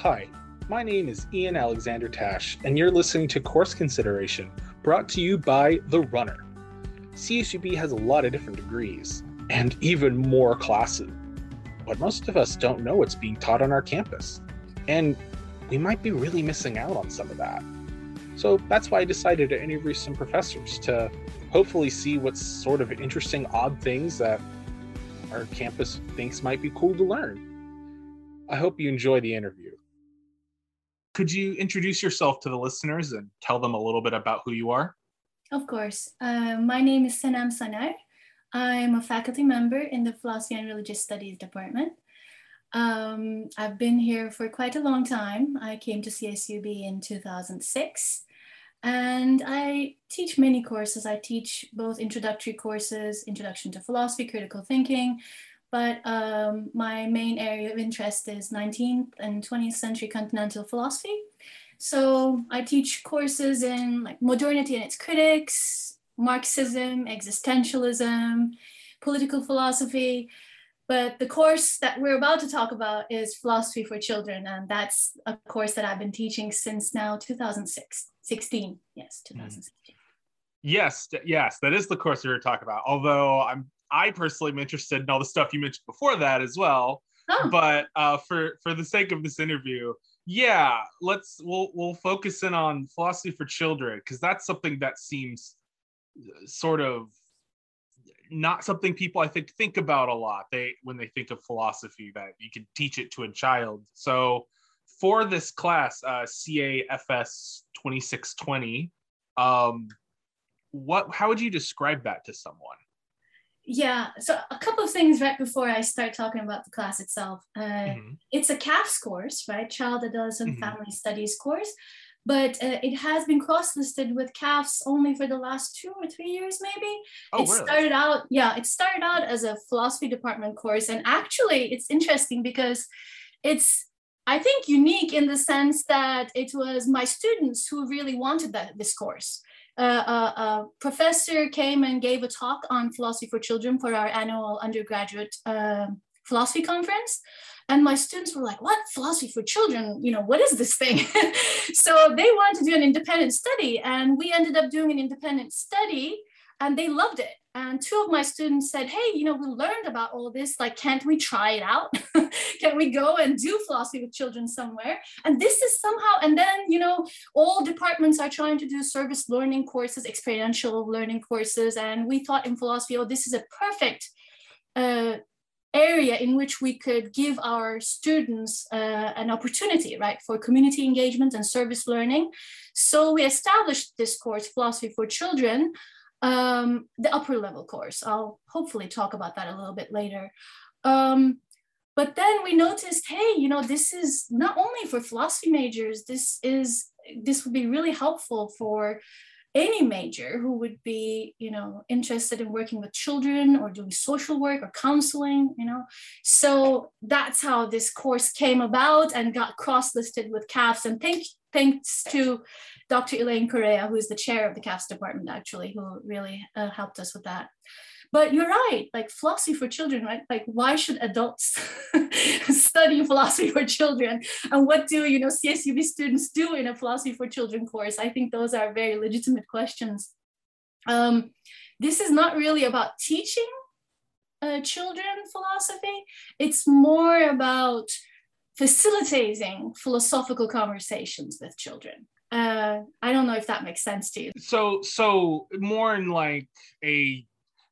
Hi, my name is Ian Alexander Tash, and you're listening to Course Consideration, brought to you by The Runner. CSUB has a lot of different degrees, and even more classes, but most of us don't know what's being taught on our campus, and we might be really missing out on some of that. So that's why I decided to interview some professors to hopefully see what sort of interesting, odd things that our campus thinks might be cool to learn. I hope you enjoy the interview. Could you introduce yourself to the listeners and tell them a little bit about who you are? Of course. Uh, my name is Senem Saner. I'm a faculty member in the Philosophy and Religious Studies Department. Um, I've been here for quite a long time. I came to CSUB in 2006 and I teach many courses. I teach both introductory courses, Introduction to Philosophy, Critical Thinking, but um, my main area of interest is 19th and 20th century continental philosophy. So I teach courses in like modernity and its critics, Marxism, existentialism, political philosophy. But the course that we're about to talk about is philosophy for children, and that's a course that I've been teaching since now 2006, 16. Yes, 2016. Yes, yes, that is the course we were talking about. Although I'm I personally am interested in all the stuff you mentioned before that as well. Oh. But uh, for for the sake of this interview, yeah, let's we'll we'll focus in on philosophy for children because that's something that seems uh, sort of not something people I think think about a lot. They when they think of philosophy that you can teach it to a child. So for this class, uh, CAFS 2620, um, what how would you describe that to someone? Yeah, so a couple of things right before I start talking about the class itself. Uh, mm-hmm. It's a CAFS course, right? Child, Adolescent, mm-hmm. Family Studies course, but uh, it has been cross-listed with CAFS only for the last two or three years, maybe. Oh, it really? started out, yeah, it started out as a philosophy department course, and actually, it's interesting because it's I think unique in the sense that it was my students who really wanted that this course a, professor came and gave a talk on philosophy for children for our annual undergraduate uh, philosophy conference. And my students were like what? Philosophy for children? You know what is this thing? So they wanted to do an independent study and we ended up doing an independent study and they loved it. And two of my students said hey you know we learned about all this. Like can't we try it out can we go and do philosophy with children somewhere and this is somehow and then you know all departments are trying to do service learning courses experiential learning courses and we thought in philosophy oh this is a perfect uh, area in which we could give our students uh, an opportunity, right, for community engagement and service learning. So we established this course, Philosophy for Children, um, the upper level course. I'll hopefully talk about that a little bit later. Um, but then we noticed, hey, you know, this is not only for philosophy majors, this is this would be really helpful for any major who would be you know interested in working with children or doing social work or counseling you know so that's how this course came about and got cross-listed with CAFS and thank thanks to Dr. Elaine Correa, who is the chair of the CAFS department, actually, who really uh, helped us with that. But you're right, like philosophy for children, right? Like, why should adults study philosophy for children? And what do, you know, CSUB students do in a philosophy for children course? I think those are very legitimate questions. Um, this is not really about teaching uh, children philosophy. It's more about facilitating philosophical conversations with children uh i don't know if that makes sense to you so so more in like a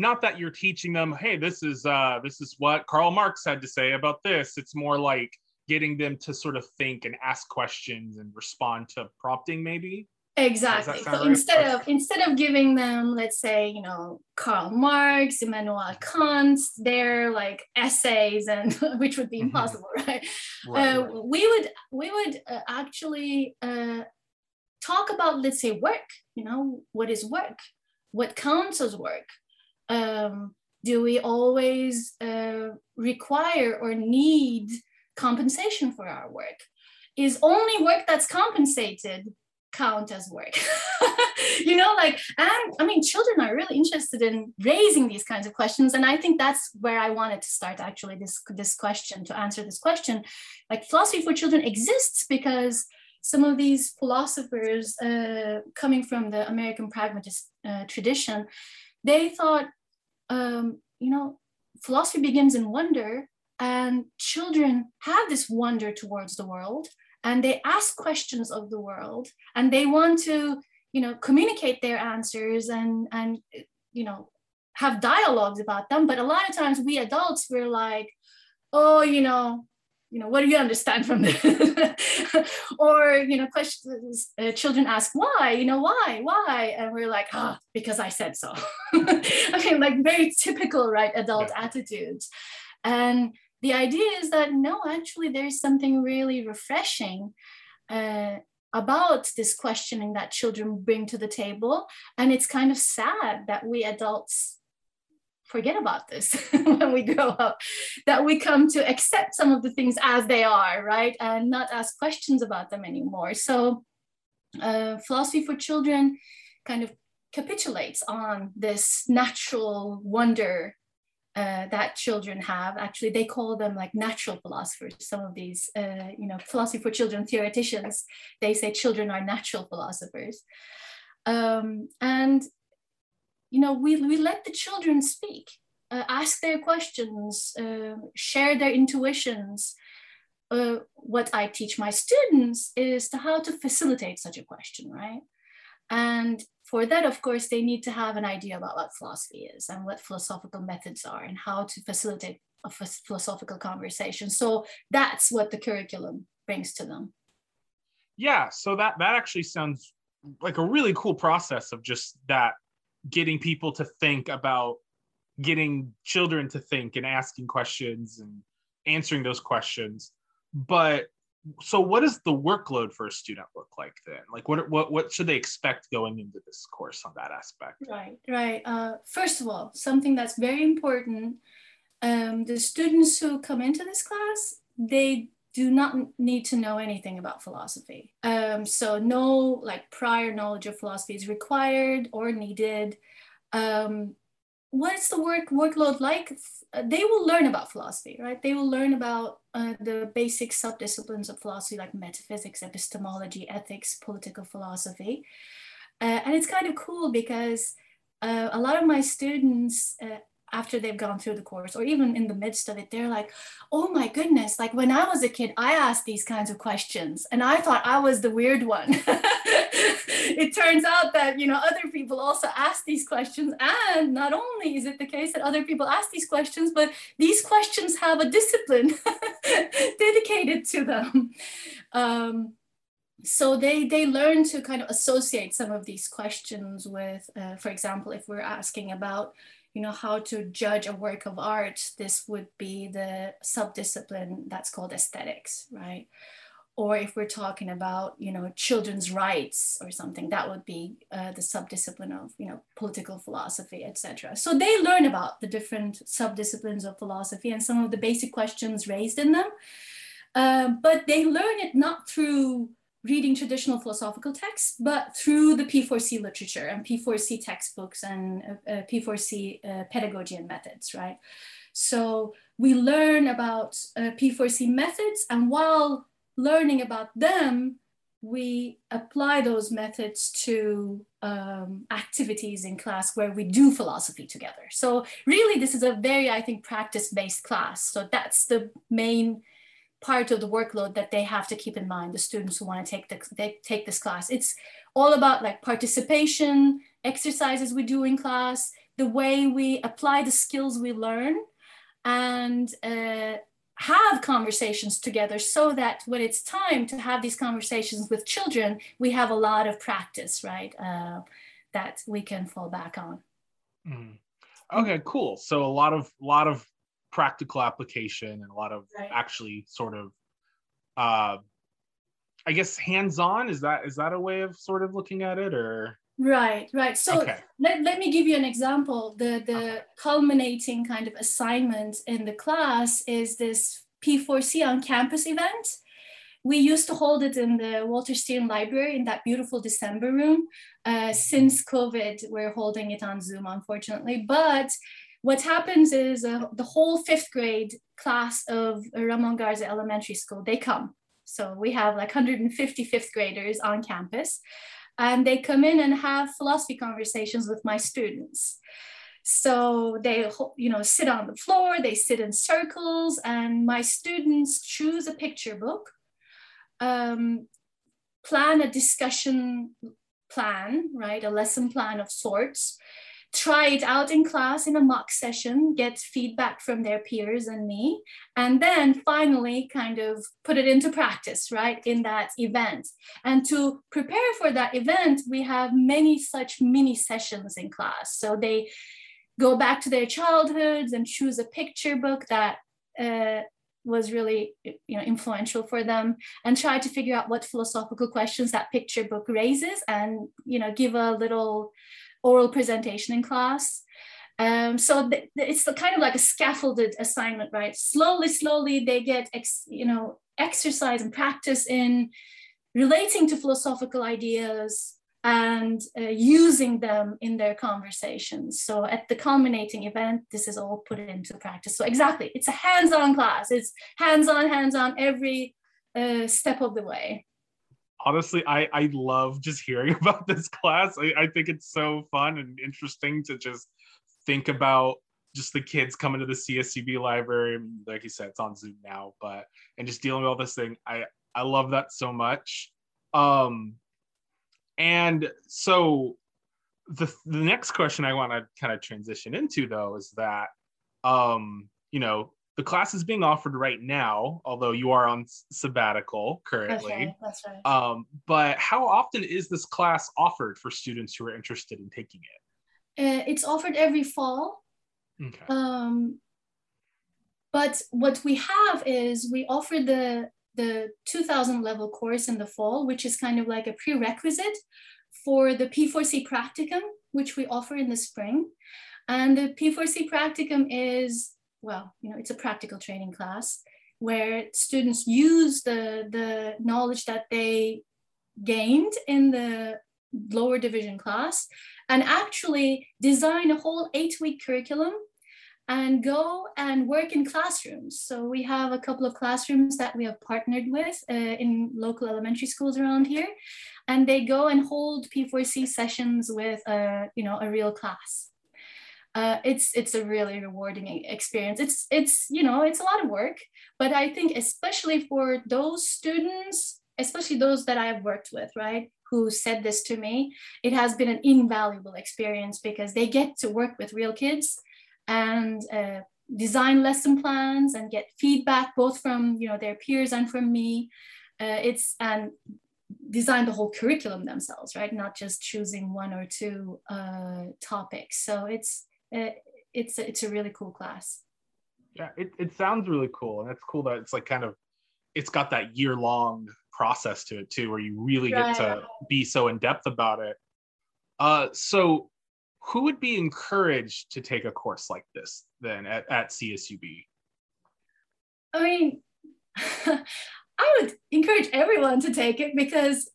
not that you're teaching them hey this is uh this is what karl marx had to say about this. It's more like getting them to sort of think and ask questions and respond to prompting maybe. Exactly. so right? instead of instead of giving them let's say you know karl marx immanuel kant their like essays and which would be mm-hmm. impossible right, right, uh, right, we would we would uh, actually uh, talk about let's say work you know what is work? What counts as work um, do we always uh, require or need compensation for our work? Is only work that's compensated count as work? You know like and i mean children are really interested in raising these kinds of questions and i think that's where i wanted to start actually this this question to answer this question. Like philosophy for children exists because some of these philosophers uh, coming from the american pragmatist uh, tradition they thought um, you know philosophy begins in wonder and children have this wonder towards the world and they ask questions of the world and they want to you know communicate their answers and and you know have dialogues about them. But a lot of times we adults we're like oh you know you know what do you understand from this? Or you know questions uh, children ask why? You know why? Why? And we're like ah oh, because i said so. I mean like very typical right adult yeah. attitudes. And the idea is that no, actually, there's something really refreshing uh, about this questioning that children bring to the table. And it's kind of sad that we adults forget about this when we grow up, that we come to accept some of the things as they are, right? And not ask questions about them anymore. So, uh, philosophy for children kind of capitulates on this natural wonder uh, that children have. Actually, they call them like natural philosophers. Some of these, uh, you know, philosophy for children theoreticians, they say children are natural philosophers. Um, and, you know, we, we let the children speak, uh, ask their questions, uh, share their intuitions. Uh, what I teach my students is to how to facilitate such a question, right? And for that, of course, they need to have an idea about what philosophy is and what philosophical methods are and how to facilitate a philosophical conversation. So that's what the curriculum brings to them. Yeah, so that that actually sounds like a really cool process of just that getting people to think about getting children to think and asking questions and answering those questions. But so what does the workload for a student look like then? Like what what what should they expect going into this course on that aspect? Right right. Uh, first of all something that's very important um, the students who come into this class they do not need to know anything about philosophy um, so no like prior knowledge of philosophy is required or needed um, what's the work workload like? They will learn about philosophy, right? They will learn about uh, the basic subdisciplines of philosophy like metaphysics, epistemology, ethics, political philosophy. Uh, and it's kind of cool because uh, a lot of my students uh, after they've gone through the course or even in the midst of it they're like oh my goodness. Like when i was a kid i asked these kinds of questions and i thought i was the weird one. It turns out that you know other people also ask these questions and not only is it the case that other people ask these questions but these questions have a discipline dedicated to them. Um, so they they learn to kind of associate some of these questions with uh, for example if we're asking about you know how to judge a work of art this would be the subdiscipline that's called aesthetics right? Or if we're talking about you know children's rights or something that would be uh, the subdiscipline of you know political philosophy etc so they learn about the different subdisciplines of philosophy and some of the basic questions raised in them. Uh, but they learn it not through reading traditional philosophical texts but through the p4c literature and p4c textbooks and uh, uh p4c uh, pedagogy and methods right so we learn about uh, p4c methods and while learning about them, we apply those methods to um, activities in class where we do philosophy together. So really, this is a very, I think, practice-based class. So that's the main part of the workload that they have to keep in mind, the students who want to take, the, they take this class. It's all about like participation, exercises we do in class, the way we apply the skills we learn, and uh, have conversations together so that when it's time to have these conversations with children, we have a lot of practice, right? Uh, that we can fall back on. Mm. Okay, cool. So a lot of lot of practical application and a lot of right. actually sort of uh I guess hands-on is that is that a way of sort of looking at it or Right, right. So okay. let, let me give you an example. The, the okay. culminating kind of assignment in the class is this P4C on campus event. we used to hold it in the Walter Stiern Library in that beautiful Dezember room. Uh, since COVID, we're holding it on Zoom, unfortunately. But what happens is uh, the whole fifth grade class of Ramon Garza Elementary School, they come. So we have like 150 fifth graders on campus and they come in and have philosophy conversations with my students. So they, you know, sit on the floor, they sit in circles, and my students choose a picture book, um, plan a discussion plan, right, a lesson plan of sorts, try it out in class in a mock session, get feedback from their peers and me, and then finally kind of put it into practice, right, in that event. And to prepare for that event, we have many such mini sessions in class. So they go back to their childhoods and choose a picture book that uh, was really you know influential for them and try to figure out what philosophical questions that picture book raises and you know give a little oral presentation in class. Um, so it's the kind of like a scaffolded assignment, right? Slowly, slowly they get, ex- you know, exercise and practice in relating to philosophical ideas and uh, using them in their conversations. So at the culminating event, this is all put into practice. So exactly, it's a hands-on class. It's hands-on, hands-on every uh, step of the way honestly i i love just hearing about this class. I, I think it's so fun and interesting to just think about just the kids coming to the CSUB library. Like you said it's on zoom now but and just dealing with all this thing. I i love that so much. Um and so the the next question i want to kind of transition into though is that um you know the class is being offered right now, although you are on sabbatical currently. That's right. That's right. Um, but how often is this class offered for students who are interested in taking it? Uh, it's offered every fall. Okay. Um, but what we have is we offer the the 2000 level course in the fall, which is kind of like a prerequisite for the P4C practicum, which we offer in the spring. And the P4C practicum is well, you know, it's a practical training class where students use the, the knowledge that they gained in the lower division class and actually design a whole eight week curriculum and go and work in classrooms. So we have a couple of classrooms that we have partnered with uh, in local elementary schools around here, and they go and hold P4C sessions with a, uh, you know, a real class uh, it's it's a really rewarding experience. It's it's you know it's a lot of work, but I think especially for those students, especially those that I've worked with, right, who said this to me, it has been an invaluable experience because they get to work with real kids and uh, design lesson plans and get feedback both from you know their peers and from me. Uh, it's and design the whole curriculum themselves, right? Not just choosing one or two uh, topics. So it's uh, it's it's a really cool class. Yeah, it, it sounds really cool, and it's cool that it's like kind of it's got that year long process to it too, where you really get to be so in depth about it. Uh, so who would be encouraged to take a course like this then at, at CSUB? I mean, I would encourage everyone to take it because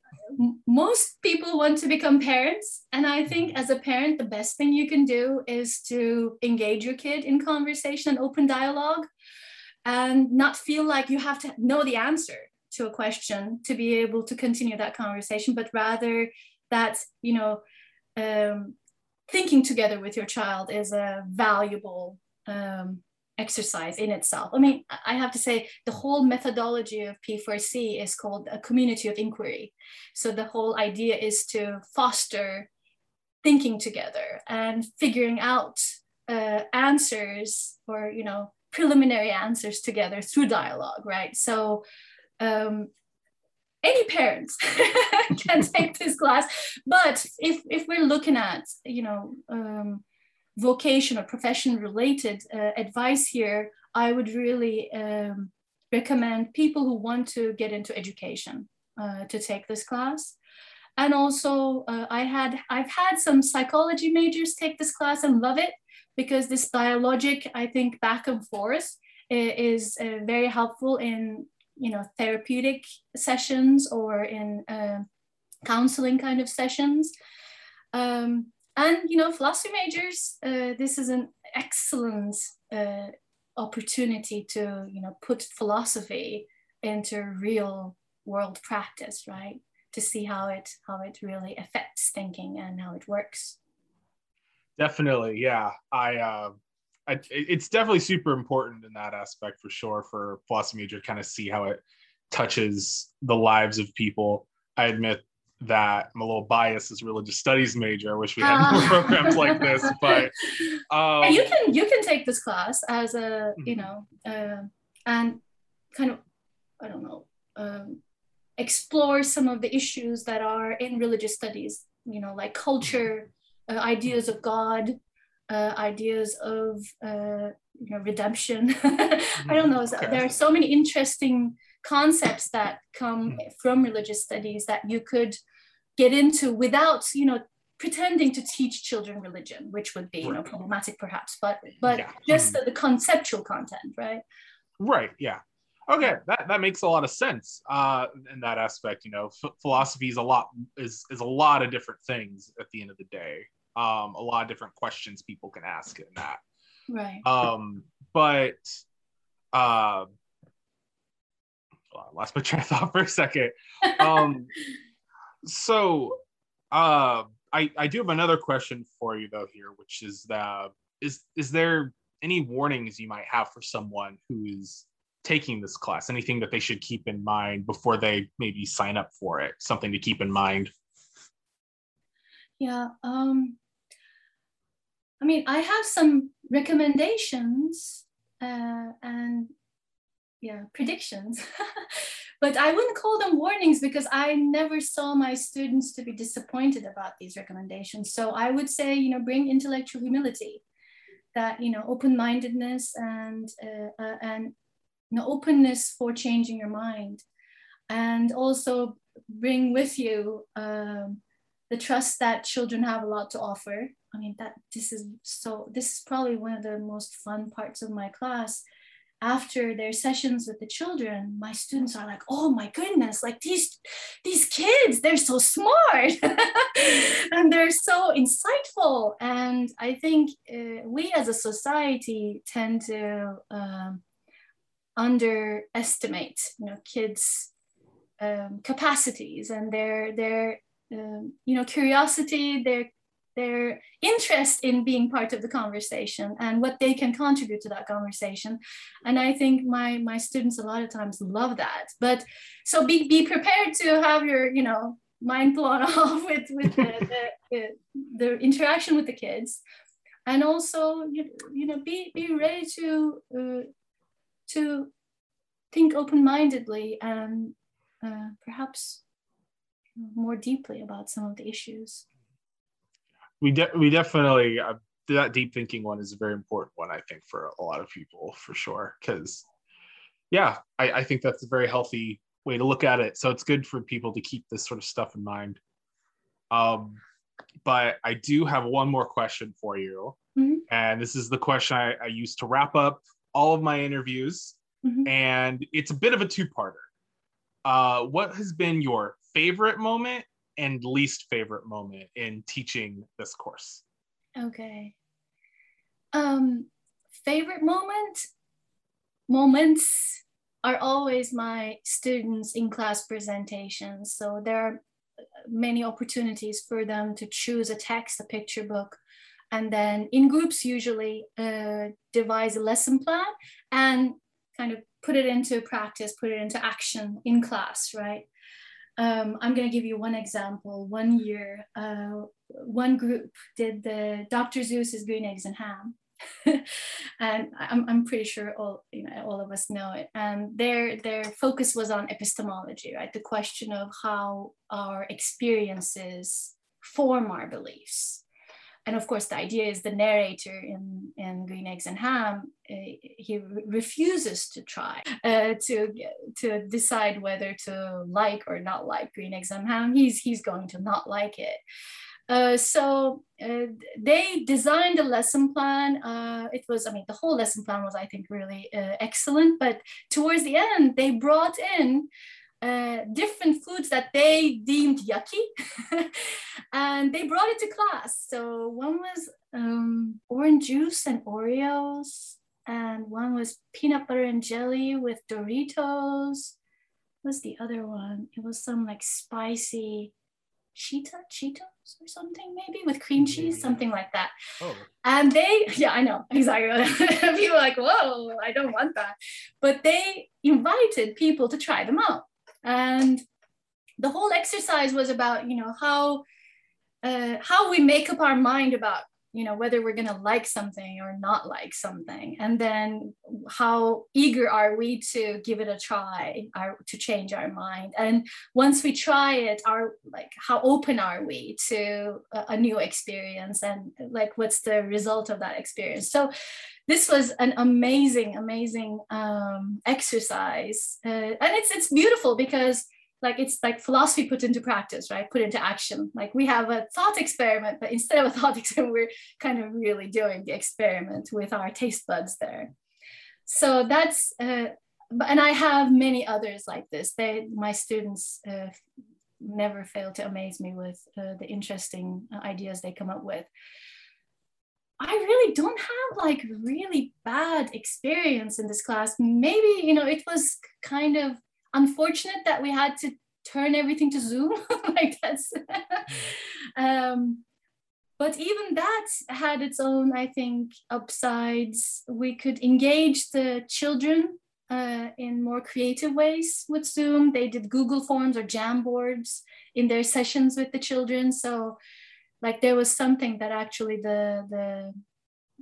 most people want to become parents. And I think mm-hmm. as a parent, the best thing you can do is to engage your kid in conversation and open dialogue and not feel like you have to know the answer to a question to be able to continue that conversation, but rather that, you know, um, thinking together with your child is a valuable um, exercise in itself. I mean, I have to say the whole methodology of P4C is called a community of inquiry. So the whole idea is to foster thinking together and figuring out uh, answers or, you know, preliminary answers together through dialogue, right? So um, any parents can take this class, but if, if we're looking at, you know, um, vocation or profession related uh, advice here, I would really um, recommend people who want to get into education uh, to take this class. And also, uh, I had I've had some psychology majors take this class and love it because this dialogic, I think, back and forth is uh, very helpful in you know therapeutic sessions or in uh, counseling kind of sessions um, and you know philosophy majors uh, this is an excellent uh, opportunity to you know put philosophy into real world practice right? To see how it how it really affects thinking and how it works. Definitely yeah. I uh I, it's definitely super important in that aspect for sure for philosophy major kind of see how it touches the lives of people. I admit that I'm a little biased as a religious studies major. I wish we had uh, more programs like this, but um, you can you can take this class as a you mm-hmm. know uh, and kind of I don't know um, explore some of the issues that are in religious studies. You know, like culture, uh, ideas of God, uh, ideas of uh, you know redemption. I don't know. Okay. There are so many interesting concepts that come from religious studies that you could get into without you know pretending to teach children religion which would be you know problematic perhaps but but yeah. just mm-hmm. the, the, conceptual content right? Right yeah. Okay that, that makes a lot of sense uh in that aspect you know f- philosophy is a lot is is a lot of different things at the end of the day. Um a lot of different questions people can ask in that. Right. Um but uh I lost my train of thought for a second. Um, so, uh, I I do have another question for you though here, which is that is is there any warnings you might have for someone who is taking this class? Anything that they should keep in mind before they maybe sign up for it? Something to keep in mind. Yeah. Um, I mean, I have some recommendations uh, and yeah predictions. But i wouldn't call them warnings because i never saw my students to be disappointed about these recommendations. So i would say you know bring intellectual humility that you know open-mindedness and uh, uh, and you know openness for changing your mind. And also bring with you um, the trust that children have a lot to offer. I mean that this is so this is probably one of the most fun parts of my class after their sessions with the children my students are like oh my goodness like these these kids they're so smart. And they're so insightful. And i think uh, we as a society tend to um, underestimate you know kids um, capacities and their their um, you know curiosity their their interest in being part of the conversation and what they can contribute to that conversation. And i think my my students a lot of times love that. But so be be prepared to have your you know mind blown off with with the, the, the, interaction with the kids. And also you, you know be be ready to uh, to think open-mindedly and uh, perhaps more deeply about some of the issues we de- we definitely uh, that deep thinking one is a very important one i think for a lot of people for sure because yeah I, I think that's a very healthy way to look at it. So it's good for people to keep this sort of stuff in mind. Um but i do have one more question for you. Mm-hmm. and this is the question I, I use to wrap up all of my interviews. Mm-hmm. and it's a bit of a two-parter. Uh, what has been your favorite moment and least favorite moment in teaching this course? Okay. Um, favorite moment? Moments are always my students in class presentations. So there are many opportunities for them to choose a text, a picture book, and then in groups usually uh, devise a lesson plan and kind of put it into practice, put it into action in class, right? Um, I'm going to give you one example. One year, uh, one group did the Dr. Seuss's Green Eggs and Ham. and I'm, I'm pretty sure all you know all of us know it. And their their focus was on epistemology, right? The question of how our experiences form our beliefs and of course the idea is the narrator in, in green eggs and ham uh, he refuses to try uh, to to decide whether to like or not like green eggs and ham he's he's going to not like it Uh, so uh, they designed a lesson plan. Uh, it was, I mean, the whole lesson plan was, I think, really uh, excellent. But towards the end, they brought in uh, different foods that they deemed yucky, and they brought it to class. So one was um, orange juice and Oreos, and one was peanut butter and jelly with Doritos. What's the other one? It was some like spicy Cheetah, Cheetos or something, maybe with cream cheese, something like that. Oh. And they, yeah, I know exactly. people like, whoa, I don't want that. But they invited people to try them out. And the whole exercise was about, you know, how uh, how we make up our mind about you know whether we're going to like something or not like something. And then how eager are we to give it a try to change our mind? And once we try it are like how open are we to a, a new experience? And like what's the result of that experience? So this was an amazing amazing um, exercise. Uh, and it's it's beautiful because like it's like philosophy put into practice right? Put into action. Like we have a thought experiment but instead of a thought experiment we're kind of really doing the experiment with our taste buds there. So that's uh, and i have many others like this. They my students uh, never fail to amaze me with uh, the interesting ideas they come up with. I really don't have like really bad experience in this class. Maybe, you know, it was kind of unfortunate that we had to turn everything to Zoom. like that's, um, but even that had its own, I think, upsides. We could engage the children uh, in more creative ways with Zoom. They did Google Forms or Jamboards in their sessions with the children. So, like, there was something that actually the the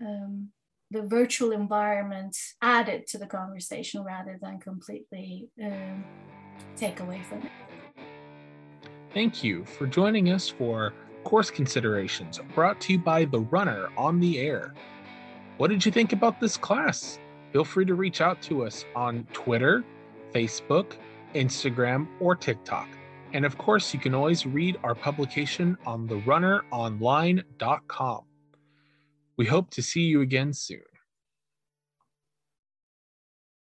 um, the virtual environment added to the conversation rather than completely um, take away from it. Thank you for joining us for Course Considerations brought to you by The Runner on the Air. What did you think about this class? Feel free to reach out to us on Twitter, Facebook, Instagram, or TikTok. And of course, you can always read our publication on therunneronline.com. We hope to see you again soon.